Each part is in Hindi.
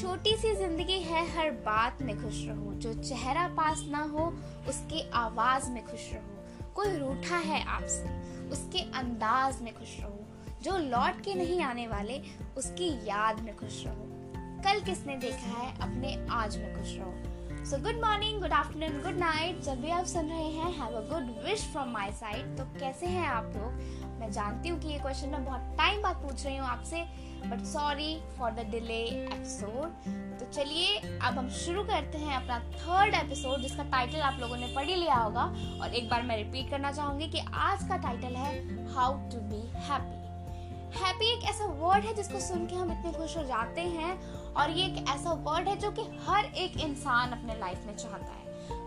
छोटी सी ज़िंदगी है, हर बात में खुश रहो। जो चेहरा पास ना हो, उसके आवाज़ में खुश रहो। कोई रूठा है आपसे, उसके अंदाज में खुश रहो। जो लौट के नहीं आने वाले, उसकी याद में खुश रहो। कल किसने देखा है, अपने आज में खुश रहो। So good morning good afternoon good night जब भी आप सुन रहे हैं have a good wish from my side तो कैसे हैं आप लोग? मैं जानती हूँ कि ये क्वेश्चन मैं बहुत टाइम बाद पूछ रही हूँ आपसे। But sorry for the delay episode तो चलिए, अब हम शुरू करते हैं अपना थर्ड एपिसोड जिसका टाइटल आप लोगों ने पढ़ ही लिया होगा। और एक बार मैं रिपीट करना चाहूँगी कि आज का टाइटल है how to be happy happy एक ऐसा वर्ड है जिसको सुन के हम इतने खुश हो जाते हैं। और ये एक ऐसा वर्ड है जो कि हर एक इंसान अपने लाइफ में चाहता है।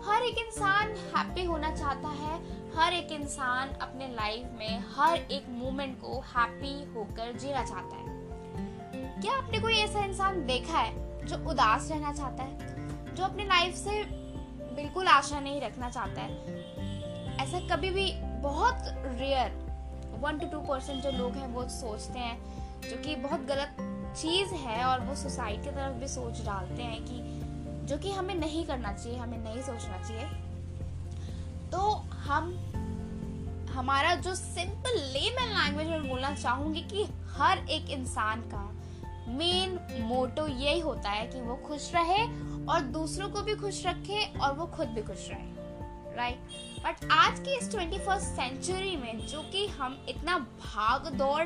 हर एक इंसान हैप्पी होना चाहता है। हर एक इंसान अपने लाइफ में, हर एक मोमेंट को हैप्पी होकर जीना चाहता है। क्या आपने कोई ऐसा इंसान देखा है जो उदास रहना चाहता है? जो अपने लाइफ से बिल्कुल आशा नहीं रखना चाहता है? ऐसा कभी भी बहुत rare one two two percent जो लोग हैं वो सोचते हैं, जो कि बहुत गलत चीज़ है और वो सोसाइटी की तरफ़ भी सोच डालते हैं कि जो कि हमें नहीं करना चाहिए, हमें नहीं सोचना चाहिए। तो हम, हमारा जो सिंपल लेमन लैंग्वेज में बोलना चाहूँगी कि हर एक इंसान का मेन मोटो यही होता है कि वो खुश रहे और दूसरों को भी खुश रखे और वो खुद भी खुश रहे राइट बट आज की इस ट्वेंटी फ़र्स्ट सेंचुरी में, जो कि हम इतना भाग दौड़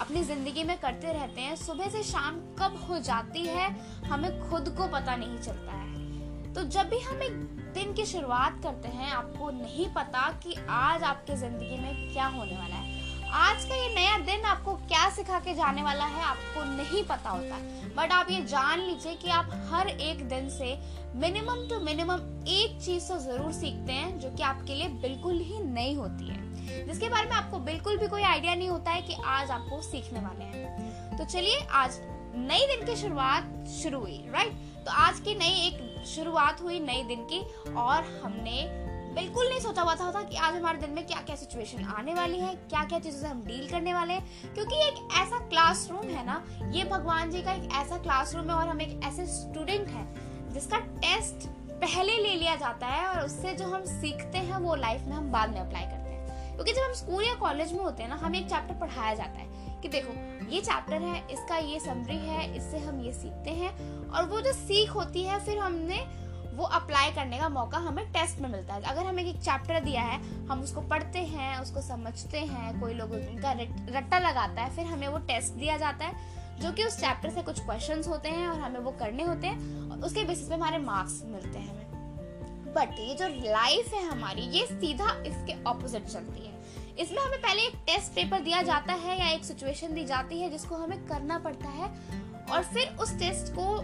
अपनी ज़िंदगी में करते रहते हैं, सुबह से शाम कब हो जाती है, हमें खुद को पता नहीं चलता है। तो जब भी हम एक दिन की शुरुआत करते हैं, आपको नहीं पता कि आज आपकी ज़िंदगी में क्या होने वाला है। आज का ये नया दिन आपको क्या सिखा के जाने वाला है, आपको नहीं पता होता। बट आप ये जान लीजिए कि आप हर एक दिन से मिनिमम टू मिनिमम एक चीज़ तो ज़रूर सीखते हैं, जो कि आपके लिए बिल्कुल ही नई होती है। जिसके बारे में आपको बिल्कुल भी कोई आइडिया नहीं होता है कि आज आपको सीखने वाले हैं। तो चलिए, आज नई दिन की शुरुआत शुरू हुई राइट तो आज की नई एक शुरुआत हुई नई दिन की, और हमने बिल्कुल नहीं सोचा हुआ था, कि आज हमारे दिन में क्या क्या सिचुएशन आने वाली है क्या क्या चीज़ों से हम डील करने वाले हैं। क्योंकि एक ऐसा क्लासरूम है ना ये भगवान जी का एक ऐसा क्लासरूम है और हम एक ऐसे स्टूडेंट है जिसका टेस्ट पहले ले लिया जाता है और उससे जो हम सीखते हैं वो लाइफ में हम बाद में अप्लाई करते हैं। क्योंकि जब हम स्कूल या कॉलेज में होते हैं ना हमें एक चैप्टर पढ़ाया जाता है कि देखो ये चैप्टर है इसका ये समरी है इससे हम ये सीखते हैं और वो जो सीख होती है फिर हमने वो अप्लाई करने का मौका हमें टेस्ट में मिलता है। अगर हमें एक चैप्टर दिया है, हम उसको पढ़ते हैं, उसको समझते हैं, कोई लोग उनका रट्टा लगाता है, फिर हमें वो टेस्ट दिया जाता है, जो कि उस चैप्टर से कुछ क्वेश्चंस होते हैं और हमें वो करने होते हैं और उसके बेसिस पे हमारे मार्क्स मिलते हैं हमें। बट ये जो लाइफ है हमारी, ये सीधा इसके ऑपोजिट चलती है। इसमें हमें पहले एक टेस्ट पेपर दिया जाता है या एक सिचुएशन दी जाती है जिसको हमें करना पड़ता है और फिर उस टेस्ट को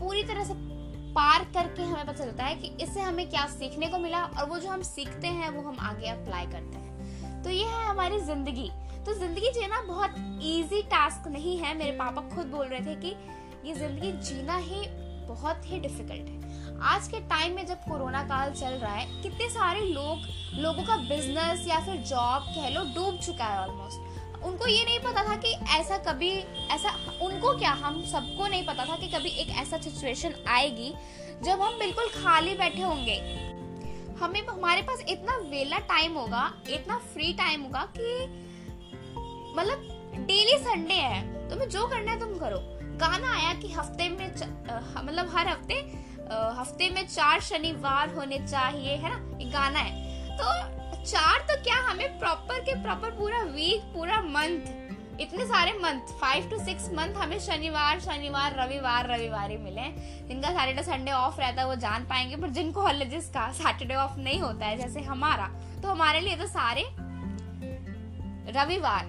पूरी तरह से पार करके हमें पता चलता है कि इससे हमें क्या सीखने को मिला और वो जो हम सीखते हैं, वो हम आगे अप्लाई करते हैं। तो ये है हमारी ज़िंदगी। तो ज़िंदगी जीना बहुत इजी टास्क नहीं है। मेरे पापा खुद बोल रहे थे कि ये ज़िंदगी जीना ही बहुत ही डिफ़िकल्ट है। आज के टाइम में जब कोरोना काल चल रहा है, कितने सारे लोग, लोगों का बिज़नेस या फिर जॉब कह लो, डूब चुका है ऑलमोस्ट उनको ये नहीं पता था कि ऐसा कभी, ऐसा, उनको क्या, हम सबको नहीं पता था कि कभी एक ऐसा सिचुएशन आएगी जब हम बिल्कुल खाली बैठे होंगे। हमें, हमारे पास इतना वेला टाइम होगा, इतना फ्री टाइम होगा कि मतलब डेली संडे है, तुम्हें जो करना है तुम करो। गाना आया कि हफ़्ते में मतलब हर हफ़्ते हफ़्ते में चार शनिवार होने चाहिए, है ना? एक गाना है। तो चार तो क्या हमें प्रॉपर के प्रॉपर पूरा वीक पूरा मंथ इतने सारे month five two six month हमें शनिवार शनिवार, रविवार रविवार ही मिले जिनका सैटरडे संडे ऑफ़ रहता है, वो जान पाएँगे, पर जिनको कॉलेजेस का सैटरडे ऑफ़ नहीं होता है, जैसे हमारा तो हमारे लिए तो सारे रविवार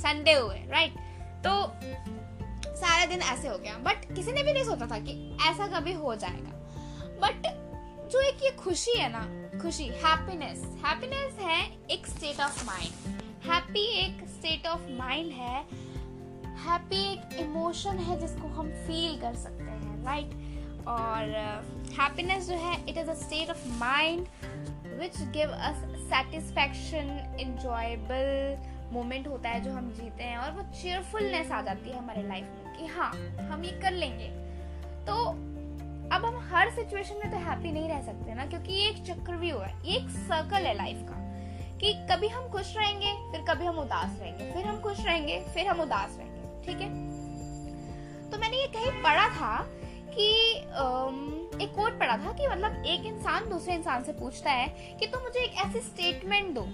संडे हुए राइट तो सारा दिन ऐसे हो गया। बट किसी ने भी नहीं सोचा था कि ऐसा कभी हो जाएगा। बट जो एक ये खुशी है ना खुशी हैप्पीनेस हैप्पीनेस है एक स्टेट ऑफ़ माइंड हैप्पी एक स्टेट ऑफ़ माइंड है. हैप्पी एक इमोशन है जिसको हम फील कर सकते हैं राइट और हैप्पीनेस uh, जो है it is a state of mind which give us satisfaction enjoyable moment होता है जो हम जीते हैं और वो चेयरफुलनेस आ जाती है हमारे लाइफ में कि हाँ हम ये कर लेंगे। तो अब हम हर सिचुएशन में तो हैप्पी नहीं रह सकते ना, क्योंकि ये एक चक्रव्यूह है, ये एक सर्कल है लाइफ का। कि कभी हम खुश रहेंगे, फिर कभी हम उदास रहेंगे, फिर हम खुश रहेंगे, फिर हम उदास रहेंगे, ठीक है? तो मैंने ये कहीं पढ़ा था कि एक कोट पढ़ा था कि मतलब एक इंसान दूसरे इंसान से पूछता है कि तुम तो मुझे एक ऐसी स्टेटमेंट दो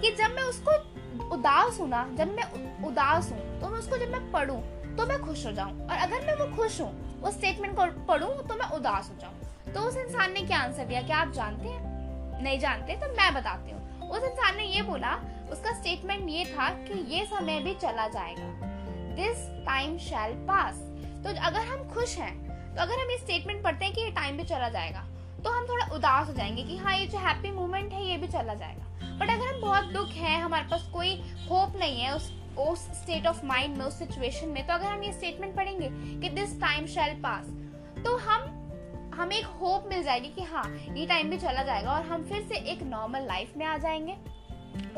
कि जब मैं उसको उदास हूँ ना, जब मैं उदास हूँ तो मैं उसको जब मैं पढ़ूं तो मैं खुश हो जाऊँ। और अगर मैं वो खुश हूँ उस स्टेटमेंट को पढ़ूं तो मैं उदास हो जाऊँ। तो उस इंसान ने क्या आंसर दिया? क्या आप जानते हैं? नहीं जानते तो मैं बताती हूँ। उस इंसान ने ये बोला, उसका स्टेटमेंट ये था कि ये समय भी चला जाएगा। दिस टाइम शैल पास तो अगर हम खुश हैं तो अगर हम ये स्टेटमेंट पढ़ते हैं कि ये टाइम भी चला जाएगा तो हम थोड़ा उदास हो जाएँगे कि हाँ ये जो हैप्पी मोमेंट है, ये भी चला जाएगा। बट अगर हम बहुत दुख है, हमारे पास कोई होप नहीं है, उस उस स्टेट ऑफ़ माइंड में, उस सिचुएशन में तो अगर हम ये स्टेटमेंट पढ़ेंगे कि दिस टाइम शैल पास तो हम, हमें एक होप मिल जाएगी कि हाँ ये टाइम भी चला जाएगा और हम फिर से एक नॉर्मल लाइफ में आ जाएँगे,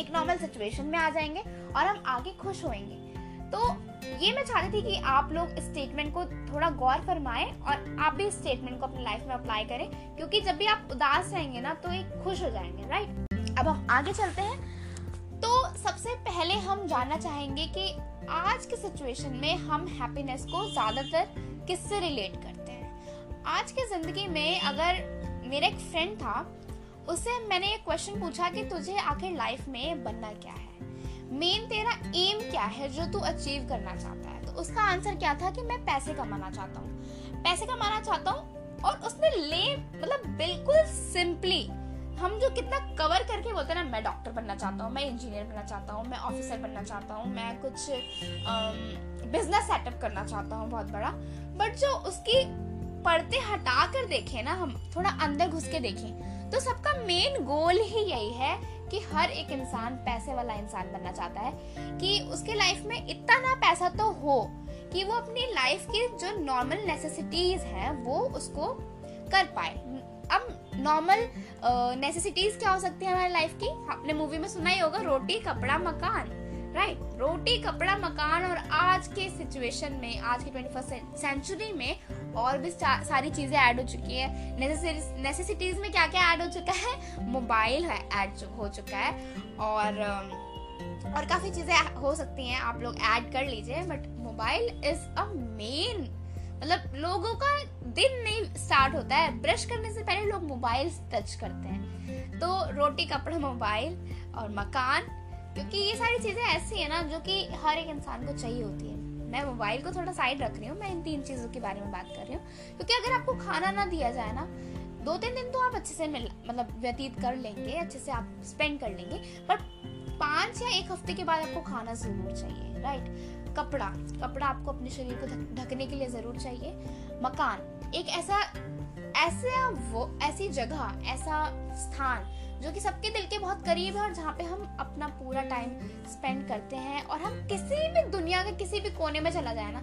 एक नॉर्मल सिचुएशन में आ जाएँगे और हम आगे खुश होंगे तो ये मैं चाहती थी कि आप लोग इस स्टेटमेंट को थोड़ा गौर फरमाएँ और आप भी इस स्टेटमेंट को अपनी लाइफ में अप्लाई करें, क्योंकि जब भी आप उदास रहेंगे ना तो एक खुश हो जाएँगे राइट अब हम आगे चलते हैं। सबसे पहले हम जानना चाहेंगे कि आज के सिचुएशन में हम हैप्पीनेस को ज़्यादातर किससे रिलेट करते हैं? आज की ज़िंदगी में अगर मेरा एक फ्रेंड था उससे मैंने एक क्वेश्चन पूछा कि तुझे आखिर लाइफ में बनना क्या है? मेन तेरा एम क्या है जो तू अचीव करना चाहता है? तो उसका आंसर क्या था कि मैं पैसे कमाना चाहता हूँ। पैसे कमाना चाहता हूँ और उसने ले मतलब बिल्कुल सिंपली हम जो कितना कवर करके बोलते हैं ना, मैं डॉक्टर बनना चाहता हूँ, मैं इंजीनियर बनना चाहता हूँ, मैं ऑफिसर बनना चाहता हूँ, मैं कुछ बिज़नेस सेटअप करना चाहता हूँ बहुत बड़ा। बट जो उसकी पढ़ते हटा कर देखें ना हम, थोड़ा अंदर घुस के देखें तो सबका मेन गोल ही यही है कि हर एक इंसान पैसे वाला इंसान बनना चाहता है। कि उसके लाइफ में इतना ना पैसा तो हो कि वो अपनी लाइफ की जो नॉर्मल नेसेसिटीज हैं, वो उसको कर पाए। अब नॉर्मल नेसेसिटीज क्या हो सकती है हमारी लाइफ की? आपने मूवी में सुना ही होगा, रोटी, कपड़ा, मकान राइट right? रोटी, कपड़ा, मकान और आज के सिचुएशन में, आज के ट्वेंटी फ़र्स्ट सेंचुरी में और भी सारी चीज़ें ऐड हो चुकी है। नेसेसिटीज में क्या क्या ऐड हो चुका है? मोबाइल है ऐड हो चुका है और और काफ़ी चीज़ें हो सकती हैं, आप लोग ऐड कर लीजिए but mobile is a main मतलब लोगों का दिन नहीं स्टार्ट होता है। ब्रश करने से पहले लोग मोबाइल टच करते हैं। तो रोटी, कपड़ा मोबाइल और मकान, क्योंकि ये सारी चीज़ें ऐसी है ना जो कि हर एक इंसान को चाहिए होती है। मैं मोबाइल को थोड़ा साइड रख रही हूँ, मैं इन तीन चीज़ों के बारे में बात कर रही हूँ। क्योंकि अगर आपको खाना ना दिया जाए ना दो तीन दिन तो आप अच्छे से मिल मतलब व्यतीत कर लेंगे, अच्छे से आप स्पेंड कर लेंगे बट पाँच या एक हफ़्ते के बाद आपको खाना ज़रूर चाहिए राइट कपड़ा कपड़ा आपको अपने शरीर को ढकने के लिए ज़रूर चाहिए। मकान, एक ऐसा ऐसा वो, ऐसी जगह, ऐसा स्थान जो कि सबके दिल के बहुत करीब है और जहाँ पे हम अपना पूरा टाइम स्पेंड करते हैं और हम किसी भी दुनिया के किसी भी कोने में चला जाए ना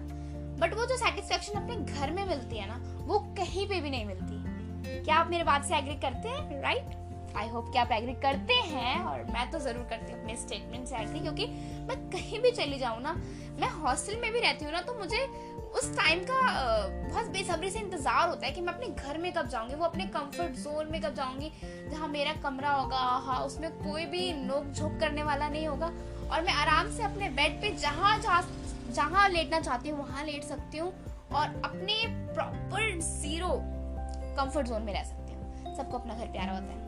बट वो जो सेटिस्फेक्शन अपने घर में मिलती है ना, वो कहीं पे भी नहीं मिलती। क्या आप मेरे बात से एग्री करते हैं? राइट आई होप कि आप एग्री करते हैं और मैं तो ज़रूर करती हूँ अपने स्टेटमेंट से एग्री क्योंकि मैं कहीं भी चली जाऊँ ना, मैं हॉस्टल में भी रहती हूँ ना तो मुझे उस टाइम का बहुत बेसब्री से इंतज़ार होता है कि मैं अपने घर में कब जाऊँगी, वो अपने कंफर्ट जोन में कब जाऊँगी, जहाँ मेरा कमरा होगा हाँ उसमें कोई भी नोक झोंक करने वाला नहीं होगा और मैं आराम से अपने बेड पे जहाँ जहाँ लेटना चाहती हूँ, वहाँ लेट सकती हूँ और अपने प्रॉपर ज़ीरो कंफर्ट जोन में रह सकती हूँ। सबको अपना घर प्यारा होता है।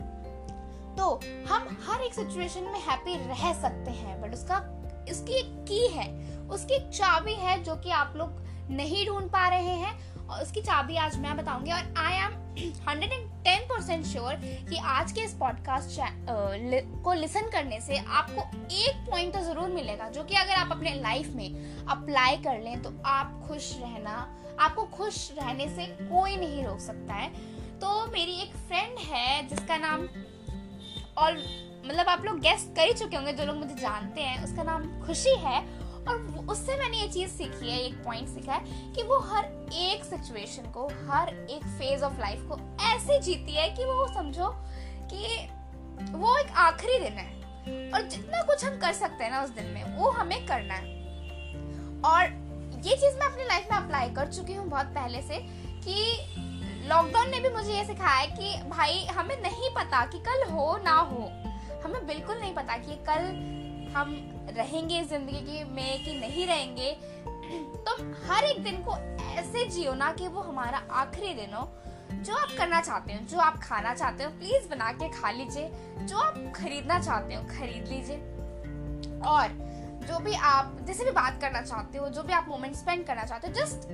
तो हम हर एक सिचुएशन में हैप्पी रह सकते हैं बट उसका, उसकी एक की है। उसकी एक चाबी है जो कि आप लोग नहीं ढूंढ पा रहे हैं। और उसकी चाबी आज मैं बताऊँगी और I am hundred and ten percent sure कि आज के इस पॉडकास्ट को लिसन करने से आपको एक पॉइंट तो ज़रूर मिलेगा, जो कि अगर आप अपने लाइफ में अप्लाई कर लें तो आप खुश रहना, आपको खुश रहने से कोई नहीं रोक सकता है। तो मेरी एक फ्रेंड है, जिसका नाम और मतलब आप लोग गेस्ट कर ही चुके होंगे, जो लोग मुझे जानते हैं, उसका नाम खुशी है। और उससे मैंने ये चीज़ सीखी है, एक पॉइंट सीखा है, कि वो हर एक सिचुएशन को, हर एक फ़ेज़ ऑफ़ लाइफ को ऐसे जीती है कि वो समझो कि वो एक आखिरी दिन है। और जितना कुछ हम कर सकते हैं ना उस दिन में, वो हमें करना है। और ये चीज़ मैं अपनी लाइफ में अप्लाई कर चुकी हूँ बहुत पहले से कि लॉकडाउन ने भी मुझे ये सिखाया कि भाई, हमें नहीं पता कि कल हो ना हो। हमें बिल्कुल नहीं पता कि कल हम रहेंगे ज़िंदगी में कि नहीं रहेंगे। तो हर एक दिन को ऐसे जियो ना कि वो हमारा आखिरी दिन हो। जो आप करना चाहते हो, जो आप खाना चाहते हो प्लीज़ बना के खा लीजिए। जो आप खरीदना चाहते हो, खरीद लीजिए। और जो भी आप, जैसे भी बात करना चाहते हो, जो भी आप मोमेंट स्पेंड करना चाहते हो just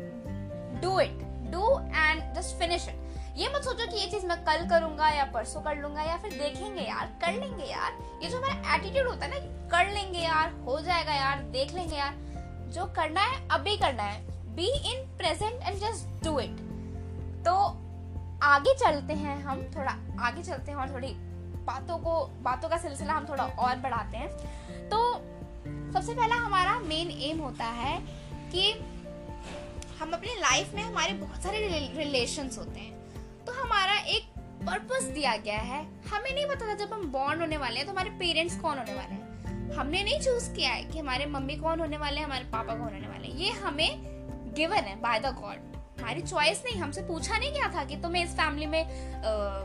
do it do and just finish it. ये मत सोचो कि ये चीज़ मैं कल करूँगा या परसों कर लूँगा या फिर देखेंगे यार, कर लेंगे यार। ये जो हमारा एटीट्यूड होता है ना कर लेंगे यार, हो जाएगा यार, देख लेंगे यार। जो करना है, अभी करना है। Be in present and just do it तो आगे चलते हैं हम, थोड़ा आगे चलते हैं और थोड़ी बातों को, बातों का सिलसिला हम थोड़ा और बढ़ाते हैं। तो सबसे पहला हमारा मेन एम होता है कि हम अपनी लाइफ में हमारे बहुत सारे रिलेशंस होते हैं। तो हमारा एक पर्पस दिया गया है। हमें नहीं पता था जब हम बॉर्न होने वाले हैं तो हमारे पेरेंट्स कौन होने वाले हैं। हमने नहीं चूज़ किया है कि हमारे मम्मी कौन होने वाले हैं, हमारे पापा कौन होने वाले हैं। ये हमें गिवन है बाय द गॉड हमारी चॉइस नहीं, हमसे पूछा नहीं गया था कि तुम्हें इस फैमिली में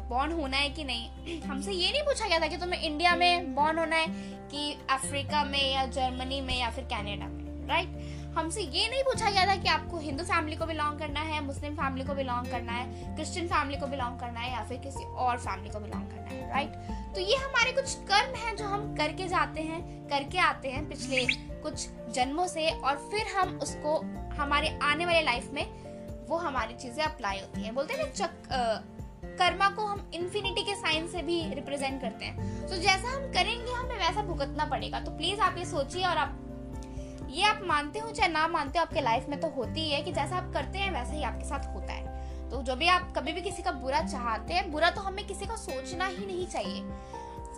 बॉर्न होना है कि नहीं। हमसे ये नहीं पूछा गया था कि तुम्हें इंडिया में बॉर्न होना है कि अफ्रीका में या जर्मनी में या फिर कैनेडा में राइट हमसे ये नहीं पूछा गया था कि आपको हिंदू फैमिली को बिलोंग करना है, मुस्लिम फैमिली को बिलोंग करना है, क्रिश्चियन फैमिली को बिलोंग करना है या फिर किसी और फैमिली को बिलोंग करना है राइट तो ये हमारे कुछ कर्म हैं जो हम करके जाते हैं, करके आते हैं पिछले कुछ जन्मों से और फिर हम उसको, हमारे आने वाले लाइफ में वो हमारी चीज़ें अप्लाई होती हैं। बोलते हैं ना, चक कर्मा को हम इन्फिनिटी के साइन से भी रिप्रेजेंट करते हैं। तो जैसा हम करेंगे, हमें वैसा भुगतना पड़ेगा। तो प्लीज़ आप ये सोचिए और आप ये आप मानते हो चाहे ना मानते हो, आपके लाइफ में तो होती ही है कि जैसा आप करते हैं, वैसा ही आपके साथ होता है। तो जो भी आप कभी भी किसी का बुरा चाहते हैं, बुरा तो हमें किसी का सोचना ही नहीं चाहिए।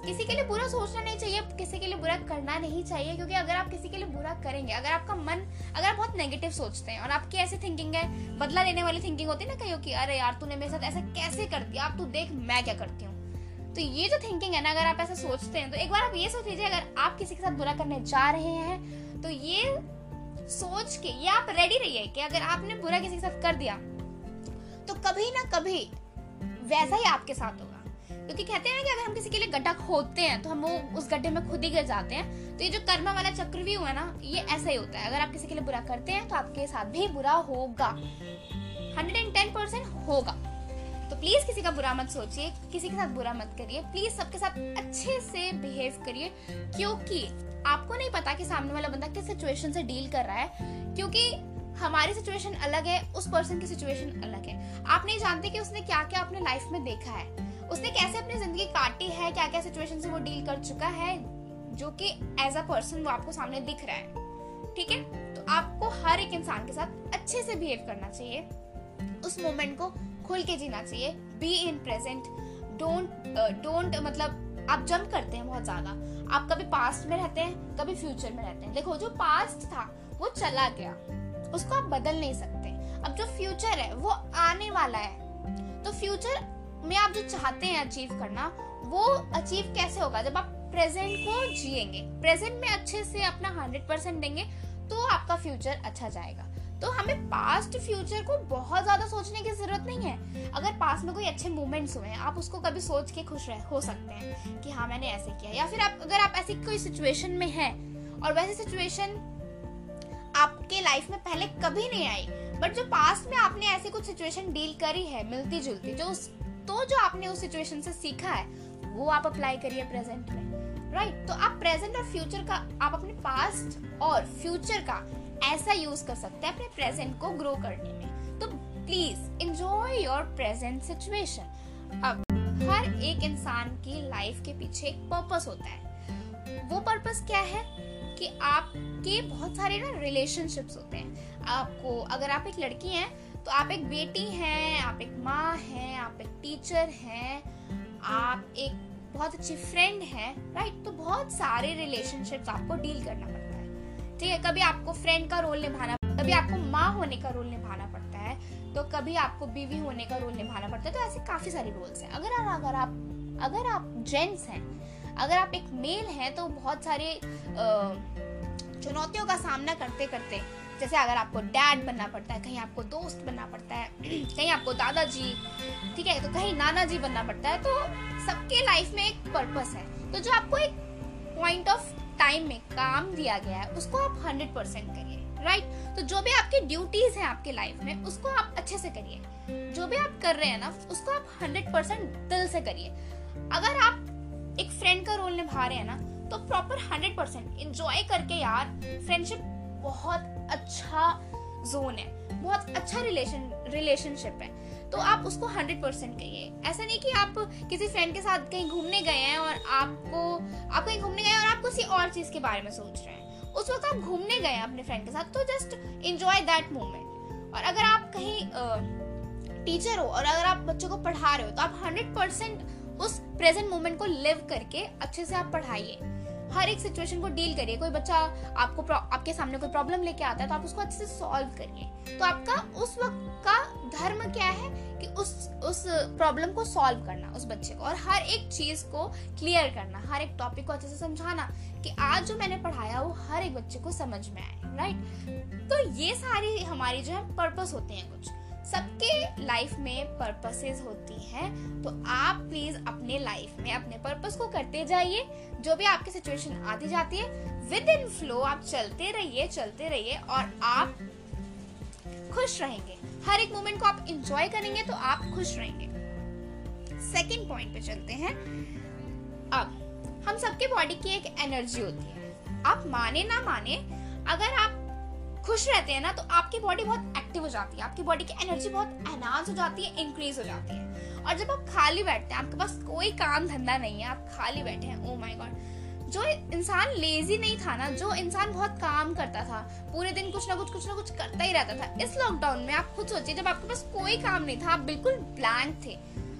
किसी के लिए बुरा सोचना नहीं चाहिए, किसी के लिए बुरा करना नहीं चाहिए, क्योंकि अगर आप किसी के लिए बुरा करेंगे, अगर आपका मन, अगर आप बहुत नेगेटिव सोचते हैं, और आपकी ऐसी थिंकिंग है, बदला लेने वाली थिंकिंग होती है ना कहीं कि, अरे यार, तूने मेरे साथ ऐसा कैसे कर दिया? आप तू देख मैं क्या करती हूँ। तो ये जो थिंकिंग है ना, अगर आप ऐसा सोचते हैं तो एक बार आप ये सोच लीजिए, अगर आप किसी के साथ बुरा करने जा रहे हैं तो ये सोच के, ये आप रेडी रहिए कि अगर आपने बुरा किसी के साथ कर दिया तो कभी ना कभी वैसा ही आपके साथ होगा। क्योंकि कहते हैं कि अगर हम किसी के लिए गड्ढा खोदते हैं तो हम वो उस गड्ढे में खुद ही गिर जाते हैं। तो ये जो कर्मा वाला चक्र भी हुआ ना, ये ऐसा ही होता है। अगर आप किसी के लिए बुरा करते हैं तो आपके साथ भी बुरा होगा। हंड्रेड एंड टेन परसेंट होगा। तो प्लीज़ किसी का बुरा मत सोचिए, किसी के साथ बुरा मत करिए। प्लीज़ सबके साथ अच्छे से बिहेव करिए, क्योंकि आपको नहीं पता कि सामने वाला बंदा किस सिचुएशन से डील कर रहा है, क्योंकि हमारी सिचुएशन अलग है, उस पर्सन की सिचुएशन अलग है। आप नहीं जानते कि उसने क्या क्या अपने लाइफ में देखा है। उसने कैसे अपनी ज़िंदगी काटी है क्या क्या सिचुएशन से वो डील कर चुका है, जो कि एज अ पर्सन वो आपको सामने दिख रहा है। ठीक है? तो आपको हर एक इंसान के साथ अच्छे से बिहेव करना चाहिए। उस मोमेंट को खुल के जीना चाहिए be in present don't don't मतलब आप जंप करते हैं बहुत ज़्यादा। आप कभी पास्ट में रहते हैं, कभी फ्यूचर में रहते हैं। देखो, जो पास्ट था, वो चला गया। उसको आप बदल नहीं सकते। अब जो फ्यूचर है, वो आने वाला है। तो फ्यूचर में आप जो चाहते हैं अचीव करना, वो अचीव कैसे होगा? जब आप प्रेजेंट को जिएँगे प्रेजेंट में अच्छे से अपना हंड्रेड परसेंट देंगे तो आपका फ्यूचर अच्छा जाएगा। तो हमें पास्ट फ्यूचर को बहुत ज़्यादा सोचने की ज़रूरत नहीं है अगर पास में कोई अच्छे मोमेंट्स हुए हैं आप उसको कभी सोच के खुश रह, हो सकते हैं कि हाँ मैंने ऐसे किया या फिर आप, अगर आप ऐसी कोई सिचुएशन में हैं, और वैसी सिचुएशन आपके लाइफ में पहले कभी नहीं आई बट जो पास्ट में आपने ऐसी कुछ सिचुएशन डील करी है मिलती जुलती जो उस तो जो आपने उस सिचुएशन से सीखा है, वो आप अप्लाई करिए प्रेजेंट में राइट right? तो आप प्रेजेंट और फ्यूचर का, आप अपने पास्ट और फ्यूचर का ऐसा यूज़ कर सकते हैं अपने प्रेजेंट को ग्रो करने में। तो please enjoy your present situation अब, हर एक इंसान की लाइफ के पीछे एक पर्पस होता है। वो पर्पस क्या है? कि आपके बहुत सारे ना रिलेशनशिप्स होते हैं। आपको, अगर आप एक लड़की हैं तो आप एक बेटी हैं, आप एक माँ हैं, आप एक टीचर हैं, आप एक बहुत अच्छी फ्रेंड हैं राइट तो बहुत सारे रिलेशनशिप्स आपको डील करना। ठीक है, कभी आपको फ्रेंड का रोल निभाना, कभी आपको माँ होने का रोल निभाना पड़ता है तो कभी आपको बीवी होने का रोल निभाना पड़ता है तो ऐसे काफ़ी सारे रोल्स हैं। अगर अगर आप अगर आप जेंट्स हैं, अगर आप एक मेल हैं तो बहुत सारे चुनौतियों का सामना करते करते, जैसे अगर आपको डैड बनना पड़ता है, कहीं आपको दोस्त बनना पड़ता है, कहीं आपको दादाजी, ठीक है तो कहीं नाना जी बनना पड़ता है तो सबके लाइफ में एक पर्पस है। तो जो आपको एक पॉइंट ऑफ़ टाइम में काम दिया गया है, उसको आप हंड्रेड परसेंट करिए राइट तो जो भी आपकी ड्यूटीज़ हैं आपके लाइफ में, उसको आप अच्छे से करिए। जो भी आप कर रहे हैं ना, उसको आप हंड्रेड परसेंट दिल से करिए। अगर आप एक फ्रेंड का रोल निभा रहे हैं ना तो प्रॉपर हंड्रेड परसेंट इंजॉय करके यार फ्रेंडशिप बहुत अच्छा जोन है, बहुत अच्छा रिलेशन रिलेशनशिप है। तो आप उसको हंड्रेड परसेंट कहिए। ऐसा नहीं कि आप किसी फ्रेंड के साथ कहीं घूमने गए हैं और आपको, आप कहीं घूमने गए और आप किसी और चीज़ के बारे में सोच रहे हैं। उस वक्त आप घूमने गए हैं अपने फ्रेंड के साथ तो जस्ट इंजॉय दैट मोमेंट और अगर आप कहीं टीचर हो और अगर आप बच्चों को पढ़ा रहे हो तो आप हंड्रेड परसेंट उस प्रेजेंट मोमेंट को लिव करके अच्छे से आप पढ़ाइए। हर एक सिचुएशन को डील करिए। कोई बच्चा आपको आपके सामने कोई प्रॉब्लम लेके आता है तो आप उसको अच्छे से सॉल्व करिए। तो आपका उस वक्त का धर्म क्या है कि उस उस प्रॉब्लम को सॉल्व करना, उस बच्चे को। और हर एक चीज़ को क्लियर करना, हर एक टॉपिक को अच्छे से समझाना कि आज जो मैंने पढ़ाया, वो हर एक बच्चे को समझ में आए राइट तो ये सारी हमारी जो है पर्पस होते हैं कुछ। सबके लाइफ में पर्पसेस होती हैं तो आप प्लीज़ अपने लाइफ में, अपने पर्पस को करते जाइए। जो भी आपकी सिचुएशन आती जाती है विद इन फ्लो आप चलते रहिए चलते रहिए और आप खुश रहेंगे। हर एक मोमेंट को आप इंजॉय करेंगे तो आप खुश रहेंगे। सेकेंड पॉइंट पे चलते हैं। अब, हम सबके बॉडी की एक एनर्जी होती है। आप माने ना माने, अगर आप खुश रहते हैं ना तो आपकी बॉडी बहुत एक्टिव हो जाती है। आपकी बॉडी की एनर्जी बहुत एनहांस हो जाती है इंक्रीज हो जाती है। और जब आप खाली बैठते हैं, आपके पास कोई काम धंधा नहीं है, आप खाली बैठे हैं ओ माय गॉड जो इंसान लेजी नहीं था ना, जो इंसान बहुत काम करता था, पूरे दिन कुछ ना कुछ कुछ ना कुछ करता ही रहता था, इस लॉकडाउन में आप खुद सोचिए, जब आपके पास कोई काम नहीं था, आप बिल्कुल ब्लैंक थे।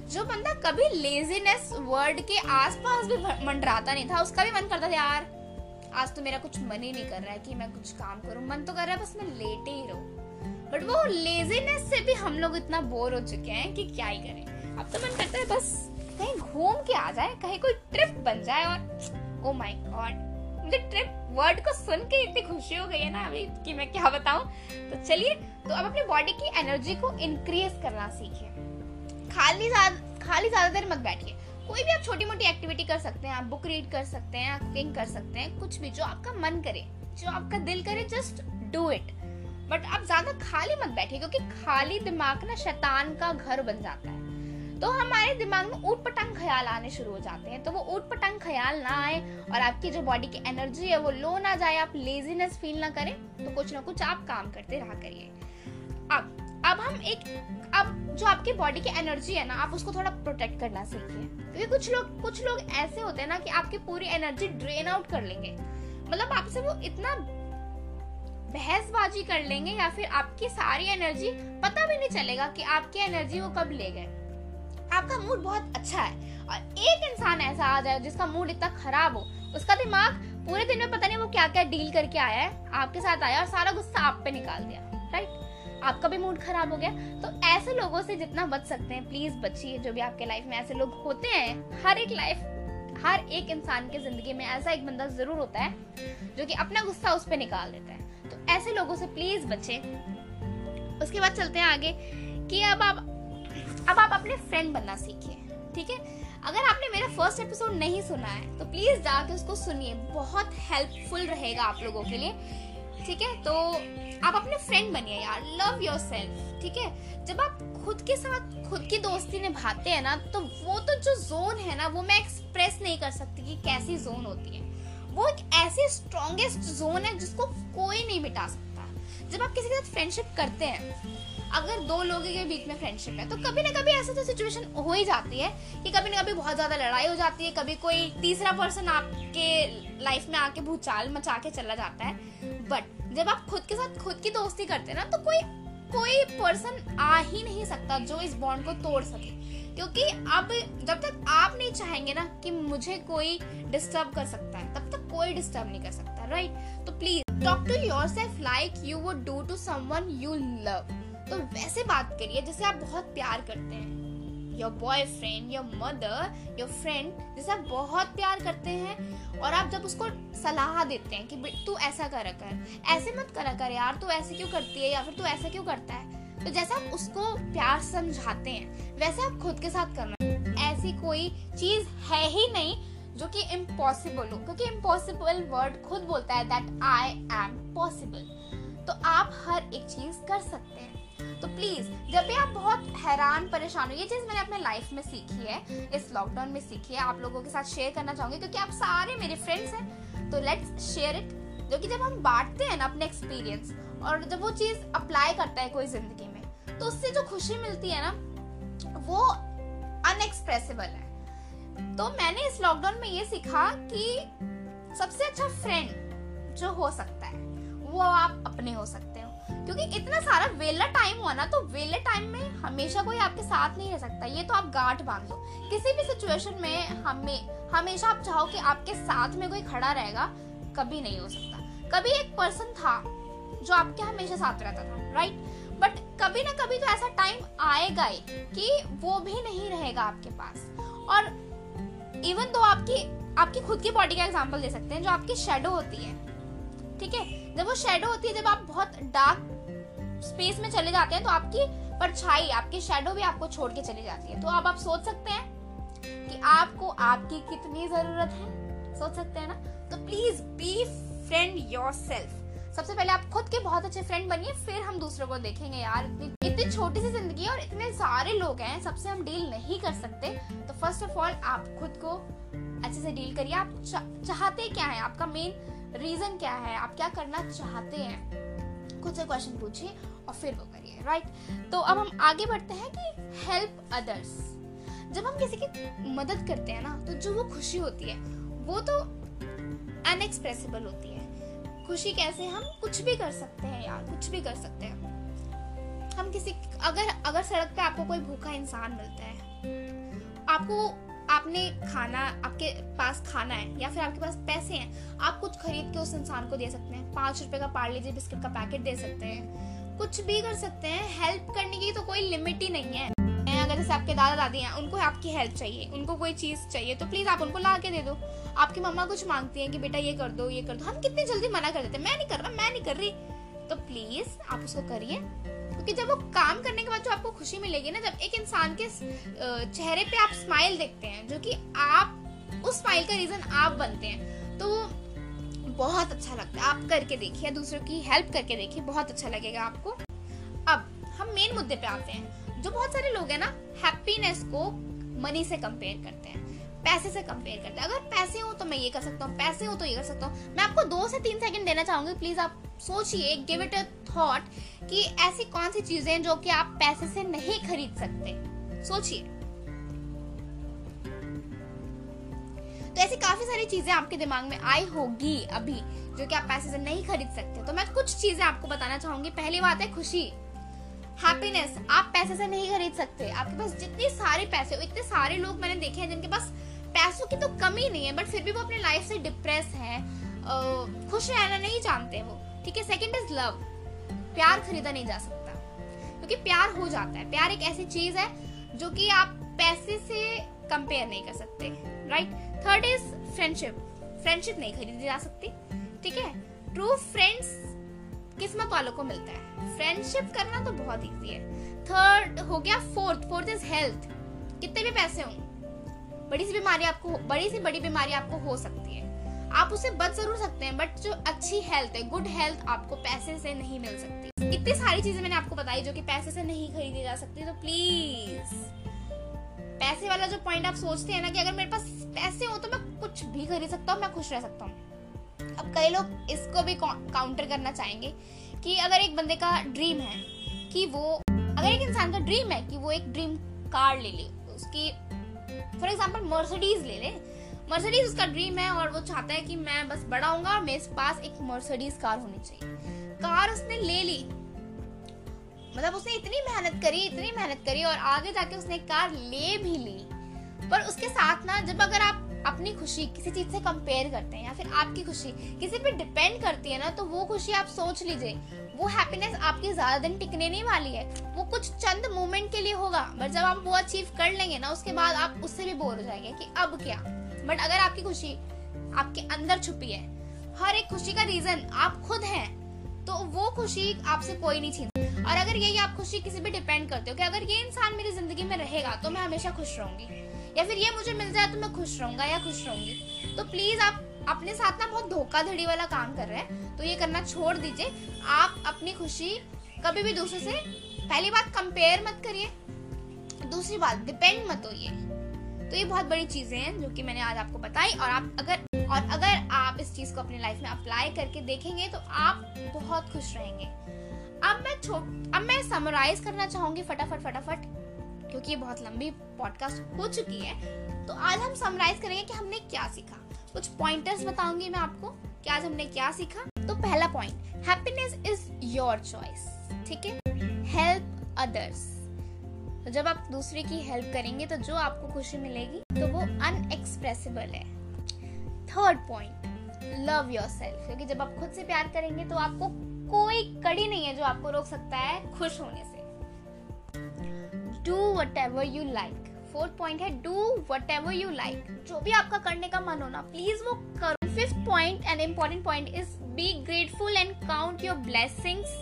जो बंदा कभी लेजीनेस वर्ड के आसपास भी मंडराता नहीं था, उसका भी मन करता था, यार आज तो मेरा कुछ मन ही नहीं कर रहा है कि मैं कुछ काम करूँ। मन तो कर रहा है बस मैं लेटे ही रहूँ। बट वो लेजीनेस से भी हम लोग इतना बोर हो चुके हैं कि क्या ही करें। अब तो मन करता है बस कहीं घूम के आ जाए, कहीं कोई ट्रिप बन जाए और ओ माय गॉड मुझे ट्रिप वर्ड को सुन के इतनी खुशी हो गई है ना अभी कि मैं क्या बताऊँ। तो चलिए तो अब अपनी बॉडी की एनर्जी को इंक्रीज करना सीखिए। खाली खाली ज़्यादा देर मत बैठिए। कोई भी आप छोटी मोटी एक्टिविटी कर सकते हैं, आप बुक रीड कर सकते हैं कुकिंग कर सकते हैं, कुछ भी जो आपका मन करे, जो आपका दिल करे जस्ट डू इट बट आप ज़्यादा खाली मत बैठे क्योंकि खाली दिमाग ना शैतान का घर बन जाता है। तो हमारे दिमाग में ऊट पटंग ख्याल आने शुरू हो जाते हैं। तो वो ऊट पटंग ख्याल ना आए और आपकी जो बॉडी की एनर्जी है वो लो ना जाए, आप लेजीनेस फील ना करें तो कुछ ना कुछ आप काम करते रहा करिए। अब अब हम एक अब जो आपकी बॉडी की एनर्जी है ना, आप उसको थोड़ा प्रोटेक्ट करना सीखिए। क्योंकि कुछ लोग कुछ लोग ऐसे होते हैं ना कि आपकी पूरी एनर्जी ड्रेन आउट कर लेंगे। मतलब आपसे वो इतना बहसबाजी कर लेंगे या फिर आपकी सारी एनर्जी पता भी नहीं चलेगा कि आपकी एनर्जी वो कब ले गए। आपका मूड बहुत अच्छा है और एक इंसान ऐसा आ जाए जिसका मूड इतना खराब हो, उसका दिमाग पूरे दिन में पता नहीं वो क्या क्या डील करके आया है, आपके साथ आया और सारा गुस्सा आप पे निकाल दिया राइट आपका भी मूड खराब हो गया तो ऐसे लोगों से जितना बच सकते हैं प्लीज़ बचिए। जो भी आपके लाइफ में ऐसे लोग होते हैं, हर एक लाइफ हर एक इंसान के ज़िंदगी में ऐसा एक बंदा ज़रूर होता है, जो कि अपना गुस्सा उस पर निकाल देता है। तो ऐसे लोगों से प्लीज़ बचे उसके बाद चलते हैं आगे, कि अब आप अब आप अपने फ्रेंड बनना सीखिए, ठीक है? अगर आपने मेरा फ़र्स्ट एपिसोड नहीं सुना है तो प्लीज़ जाके उसको सुनिए। बहुत हेल्पफुल रहेगा आप लोगों के लिए। ठीक है? तो आप अपने फ्रेंड बनिए यार लव योर सेल्फ ठीक है? जब आप खुद के साथ, खुद की दोस्ती निभाते हैं ना तो वो तो जो जोन है ना, वो मैं एक्सप्रेस नहीं कर सकती कि कैसी जोन होती है। वो एक ऐसी स्ट्रॉन्गेस्ट जोन है जिसको कोई नहीं मिटा सकता। जब आप किसी के साथ फ्रेंडशिप करते हैं अगर दो लोगों के बीच में फ्रेंडशिप है तो कभी ना कभी ऐसा तो सिचुएशन हो ही जाती है कि कभी ना कभी बहुत ज़्यादा लड़ाई हो जाती है, कभी कोई तीसरा पर्सन आपके लाइफ में आके भूचाल मचा के चला जाता है। बट जब आप खुद के साथ खुद की दोस्ती करते हैं ना तो कोई कोई पर्सन आ ही नहीं सकता जो इस बॉन्ड को तोड़ सके। क्योंकि अब जब तक आप नहीं चाहेंगे ना कि मुझे कोई डिस्टर्ब कर सकता है, तब तक कोई डिस्टर्ब नहीं कर सकता राइट तो please talk to yourself like you would do to someone you love तो वैसे बात करिए, जैसे आप बहुत प्यार करते हैं। Your boyfriend your mother your friend जिसे आप बहुत प्यार करते हैं और आप जब उसको सलाह देते हैं कि तू ऐसा करा कर, ऐसे मत करा कर यार, तू ऐसे क्यों करती है या फिर तू ऐसा क्यों करता है? तो जैसे आप उसको प्यार समझाते हैं, वैसे आप खुद के साथ करना। ऐसी कोई चीज़ है ही नहीं जो कि इम्पॉसिबल हो, क्योंकि इम्पॉसिबल वर्ड खुद बोलता है दैट आई एम पॉसिबल तो आप हर एक चीज़ कर सकते हैं। तो प्लीज़ जब भी आप बहुत हैरान, परेशान हो, ये चीज़ मैंने अपने लाइफ में सीखी है, इस लॉकडाउन में सीखी है, आप लोगों के साथ शेयर करना चाहूँगी, क्योंकि आप सारे मेरे फ्रेंड्स हैं तो लेट्स शेयर इट जो कि जब हम बांटते हैं ना अपने एक्सपीरियंस और जब वो चीज़ अप्लाई करता है कोई ज़िंदगी में तो उससे जो खुशी मिलती है ना, वो अनएक्सप्रेसिबल है. तो मैंने इस लॉकडाउन में ये सीखा कि सबसे अच्छा फ्रेंड जो हो सकता है, वो आप अपने हो सकते हो। क्योंकि इतना सारा वेला टाइम हुआ ना तो वेले टाइम में हमेशा कोई आपके साथ नहीं रह सकता। ये तो आप गांठ बाँध दो किसी भी सिचुएशन में हमें, हमेशा आप चाहो कि आपके साथ में कोई खड़ा रहेगा, कभी नहीं हो सकता। कभी एक पर्सन था जो आपके हमेशा साथ रहता था राइट बट कभी ना कभी तो ऐसा टाइम आएगा ही कि वो भी नहीं रहेगा आपके पास। और इवन तो आपकी आपकी खुद की बॉडी का एग्जांपल दे सकते हैं, जो आपकी शेडो होती है, ठीक है? जब वो शेडो होती है, जब आप बहुत डार्क स्पेस में चले जाते हैं तो आपकी परछाई, आपकी शेडो भी आपको छोड़ के चली जाती है। तो अब आप सोच सकते हैं कि आपको आपकी कितनी ज़रूरत है। सोच सकते हैं ना? तो प्लीज़ बी फ्रेंड योर सबसे पहले आप खुद के बहुत अच्छे फ्रेंड बनिए, फिर हम दूसरों को देखेंगे यार। इतनी इतनी छोटी सी ज़िंदगी और इतने सारे लोग हैं, सबसे हम डील नहीं कर सकते। तो फ़र्स्ट ऑफ़ ऑल आप खुद को अच्छे से डील करिए। आप चाहते क्या है? आपका मेन रीजन क्या है? आप क्या करना चाहते हैं? खुद से क्वेश्चन पूछिए और फिर वो करिए राइट तो अब हम आगे बढ़ते हैं कि हेल्प अदर्स जब हम किसी की मदद करते हैं ना तो जो वो खुशी होती है, वो तो अनएक्सप्रेसिबल होती है. खुशी कैसे? हम कुछ भी कर सकते हैं यार, कुछ भी कर सकते हैं. हम किसी, अगर अगर सड़क पे आपको कोई भूखा इंसान मिलता है, आपको आपने खाना, आपके पास खाना है या फिर आपके पास पैसे हैं, आप कुछ खरीद के उस इंसान को दे सकते हैं। पाँच रुपए का पार्ले जी बिस्किट का पैकेट दे सकते हैं। कुछ भी कर सकते हैं। हेल्प करने की तो कोई लिमिट ही नहीं है। अगर जैसे आपके दादा दादी हैं, उनको आपकी हेल्प चाहिए, उनको कोई चीज़ चाहिए तो प्लीज़ आप उनको ला के दे दो। आपकी मम्मा कुछ मांगती है कि, बेटा, ये कर दो, ये कर दो। हम कितनी जल्दी मना कर देते हैं। मैं नहीं कर रहा, मैं नहीं कर रही। तो प्लीज़ आप उसको करिए। क्योंकि जब वो काम करने के बाद जो आपको खुशी मिलेगी ना, जब एक इंसान के चेहरे पे आप स्माइल देखते हैं, जो कि आप, उस स्माइल का रीजन आप बनते हैं तो वो बहुत अच्छा लगता है। आप करके देखिए दूसरों की हेल्प करके देखिए, बहुत अच्छा लगेगा आपको। अब, हम मेन मुद्दे पे आते हैं। जो बहुत सारे लोग हैं ना हैप्पीनेस को मनी से कंपेयर करते हैं। पैसे से कंपेयर करते हैं। अगर पैसे हो तो मैं ये कर सकता हूँ, पैसे हो तो ये कर सकता हूँ। मैं आपको दो से तीन सेकंड देना चाहूँगी प्लीज़ आप सोचिए गिव इट अ थॉट कि ऐसी कौन सी चीज़ें जो कि आप पैसे से नहीं खरीद सकते। सोचिए। तो ऐसी काफ़ी सारी चीज़ें आपके दिमाग में आई होगी अभी, जो कि आप पैसे से नहीं खरीद सकते। तो मैं कुछ चीज़ें आपको बताना चाहूँगी। पहली बात है खुशी। हैप्पीनेस आप पैसे से नहीं खरीद सकते। आपके पास जितने सारे पैसे इतने सारे लोग मैंने देखे हैं जिनके पास पैसों की तो कमी नहीं है बट फिर भी वो अपने लाइफ से डिप्रेस है खुश रहना नहीं जानते वो, ठीक है? सेकेंड इज़ लव प्यार खरीदा नहीं जा सकता, क्योंकि प्यार हो जाता है। प्यार एक ऐसी चीज़ है जो कि आप पैसे से कंपेयर नहीं कर सकते right third is friendship friendship नहीं खरीदी जा सकती, ठीक है? ट्रू फ्रेंड्स किस्मत वालों को मिलता है। फ्रेंडशिप करना तो बहुत इजी है। थर्ड हो गया फोर्थ फोर्थ इज़ हेल्थ कितने भी पैसे हों बड़ी सी बीमारी आपको, बड़ी सी बड़ी बीमारी आपको हो सकती है। आप उसे बच ज़रूर सकते हैं बट जो अच्छी हेल्थ है गुड हेल्थ आपको पैसे से नहीं मिल सकती। इतनी सारी चीज़ें मैंने आपको बताई जो कि पैसे से नहीं खरीदी जा सकती तो प्लीज़ पैसे वाला जो पॉइंट आप सोचते हैं ना कि अगर मेरे पास पैसे हो तो मैं कुछ भी खरीद सकता हूँ, मैं खुश रह सकता हूँ। अब कई लोग इसको भी काउंटर करना चाहेंगे कि अगर एक बंदे का ड्रीम है कि वो, अगर एक इंसान का ड्रीम है कि वो एक ड्रीम कार ले ले, उसकी फॉर एग्ज़ाम्पल मर्सडीज ले ले। मर्सिडीज उसका ड्रीम है और वो चाहता है कि मैं बस बड़ा हूँ और मेरे पास एक मर्सिडीज कार होनी चाहिए। कार उसने ले ली। मतलब उसने इतनी मेहनत करी, इतनी मेहनत करी और आगे जाके उसने कार ले भी ली। पर उसके साथ ना, जब अगर आप अपनी खुशी किसी चीज़ से कंपेयर करते हैं या फिर आपकी खुशी किसी पे डिपेंड करती है ना तो वो खुशी आप सोच लीजिए। वो हैप्पीनेस आपकी ज़्यादा दिन टिकने नहीं वाली है। वो कुछ चंद मोमेंट के लिए होगा बट जब आप वो अचीव कर लेंगे ना, उसके बाद आप उससे भी बोर हो जाएँगे कि अब क्या? बट अगर आपकी खुशी आपके अंदर छुपी है, हर एक खुशी का रीजन आप खुद हैं तो वो खुशी आपसे कोई नहीं छीन और अगर यही आप खुशी किसी पे डिपेंड करते हो कि अगर ये इंसान मेरी ज़िंदगी में रहेगा तो मैं हमेशा खुश रहूँगी। या फिर ये मुझे मिल जाए तो मैं खुश रहूँगा या खुश रहूँगी। तो प्लीज़ आप अपने साथ ना बहुत धोखाधड़ी वाला काम कर रहे हैं तो ये करना छोड़ दीजिए। आप अपनी खुशी कभी भी दूसरे से पहली बात कंपेयर मत करिए, दूसरी बात डिपेंड मत होइए। तो ये बहुत बड़ी चीज़ें हैं जो कि मैंने आज आपको बताई, और आप अगर, और अगर आप इस चीज़ को अपनी लाइफ में अप्लाई करके देखेंगे तो आप बहुत खुश रहेंगे। अब मैं अब मैं समराइज करना चाहूँगी फटाफट फटाफट, क्योंकि ये बहुत लंबी पॉडकास्ट हो चुकी है। तो आज हम समराइज करेंगे कि हमने क्या सीखा। कुछ पॉइंटर्स बताऊँगी मैं आपको कि आज हमने क्या सीखा। तो पहला point happiness is your choice ठीक है? हेल्प अदर्स तो जब आप दूसरे की हेल्प करेंगे तो जो आपको खुशी मिलेगी तो वो अनएक्सप्रेसिबल है। Third point love yourself क्योंकि जब आप खुद से प्यार करेंगे तो आपको कोई कड़ी नहीं है जो आपको रोक सकता है खुश होने से। Do whatever you like fourth point है, do whatever you like जो भी आपका करने का मन हो ना प्लीज़ वो करो। Fifth point and important point is be grateful and count your blessings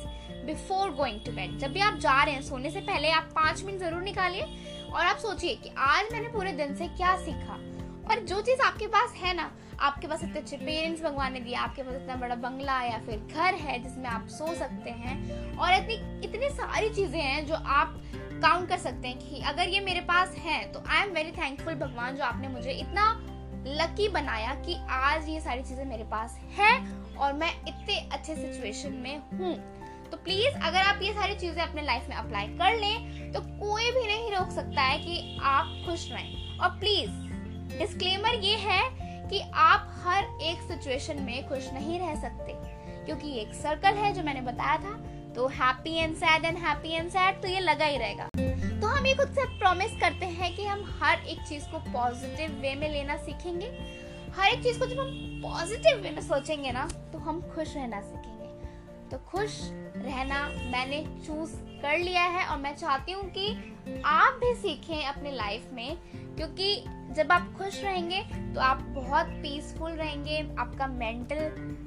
before going to bed जब भी आप जा रहे हैं, सोने से पहले आप पाँच मिनट ज़रूर निकालिए, और आप सोचिए कि आज मैंने पूरे दिन से क्या सीखा। और जो चीज़ आपके पास है ना, आपके पास इतने अच्छे पेरेंट्स भगवान ने दिया आपके पास इतना बड़ा बंगला या फिर घर है जिसमें आप सो सकते हैं, और इतनी इतनी सारी चीज़ें हैं जो आप काउंट कर सकते हैं कि अगर ये मेरे पास है तो आई एम वेरी थैंकफुल भगवान जो आपने मुझे इतना लकी बनाया कि आज ये सारी चीज़ें मेरे पास है और मैं इतने अच्छे सिचुएशन में हूँ। तो प्लीज़ अगर आप ये सारी चीज़ें अपने लाइफ में अप्लाई कर लें तो कोई भी नहीं रोक सकता है कि आप खुश रहें। और प्लीज़ डिस्क्लेमर ये है कि आप हर एक सिचुएशन में खुश नहीं रह सकते, क्योंकि एक सर्कल है जो मैंने बताया था। तो happy and sad and happy and sad तो ये लगा ही रहेगा। तो हम ये खुद से प्रॉमिस करते हैं कि हम हर एक चीज़ को पॉजिटिव वे में लेना सीखेंगे। हर एक चीज़ को जब हम पॉजिटिव वे में सोचेंगे ना तो हम खुश रहना सीखेंगे। तो खुश रहना मैंने चूज़ कर लिया है और मैं चाहती हूँ कि आप भी सीखें अपने लाइफ में, क्योंकि जब आप खुश रहेंगे तो आप बहुत पीसफुल रहेंगे, आपका मेंटल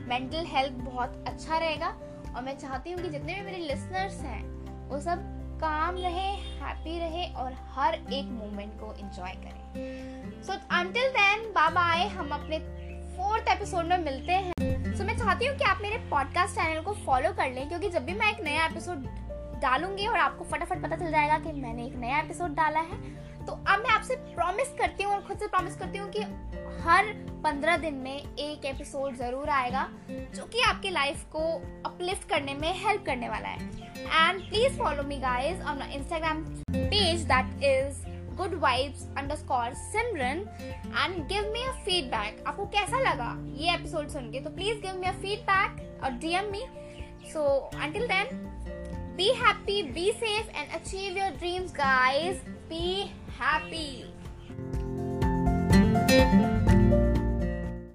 मेंटल हेल्थ बहुत अच्छा रहेगा। और मैं चाहती हूँ कि जितने भी मेरे लिसनर्स हैं वो सब काम रहे हैप्पी रहे और हर एक मोमेंट को एंजॉय करें। सो अंटिल देन बाबा आए हम अपने फोर्थ एपिसोड में मिलते हैं। सो so, मैं चाहती हूँ कि आप मेरे पॉडकास्ट चैनल को फॉलो कर लें क्योंकि जब भी मैं एक नया एपिसोड डालूँगी और आपको फटाफट पता चल जाएगा कि मैंने एक नया एपिसोड डाला है तो अब मैं आपसे प्रॉमिस करती हूँ और खुद से प्रॉमिस करती हूँ कि हर पंद्रह दिन में एक एपिसोड ज़रूर आएगा, जो कि आपकी लाइफ को अपलिफ्ट करने में हेल्प करने वाला है। And please follow me guys on Instagram page that is good vibes underscore Simran and give me a feedback आपको कैसा लगा ये एपिसोड सुन के? तो please give me a feedback और DM me so until then be happy be safe and achieve your dreams guys be happy.